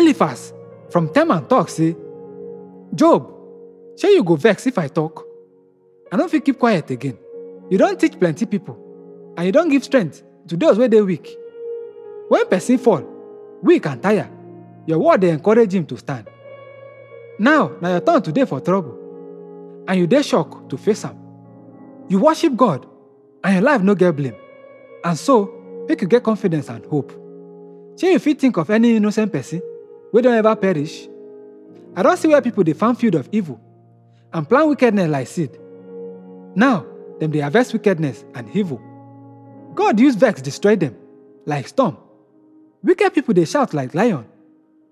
eliphaz from teman tok say job shey you go vex if i talk. I no fit keep quiet again. You don teach plenty people and you don give strength to those wey dey weak. When person fall weak and tire your word dey encourage him to stand. Now na your turn to dey for trouble and you dey shock to face am. You worship god and your life no get blame. And so make you get confidence and hope. Shey you fit think of any innocent person wey don ever perish. I don't see where people dey farm field of evil and plant wickedness like seed. Now them they harvest wickedness and evil. God use vex destroy them, like storm. Wicked people they shout like lion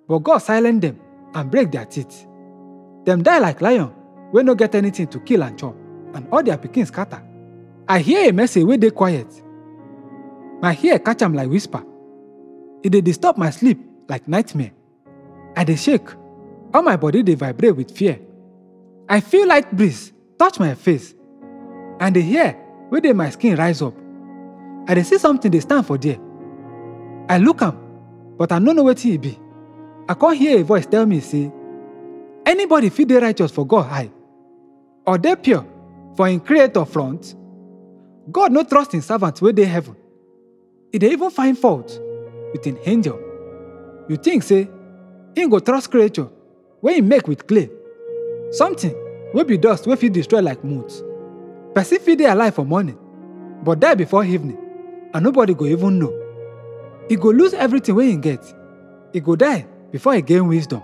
but god silent them and break their teeth. Them die like lion wey no get anything to kill and chop and all their pikin scatter. I hear a message where they quiet. My ear catch am like whisper. E dey disturb my sleep like nightmare i dey shake. All my body dey vibrate with fear. I feel light breeze touch my face and the hair wey dey my skin rise up. I dey see something dey stand for there. I look am but i no know wetin e be. I come hear a voice tell me say anybody fit dey righteous for god high, or dey pure for im creator front? God no trust im servant wey dey heaven. E dey even find fault with im angel. You think say im go trust creature wey im make with clay. Something wey be dust wey fit destroy like moth person fit dey alive for morning but die before evening and nobody go even know. E go lose everything wey im get. E go die before e gain wisdom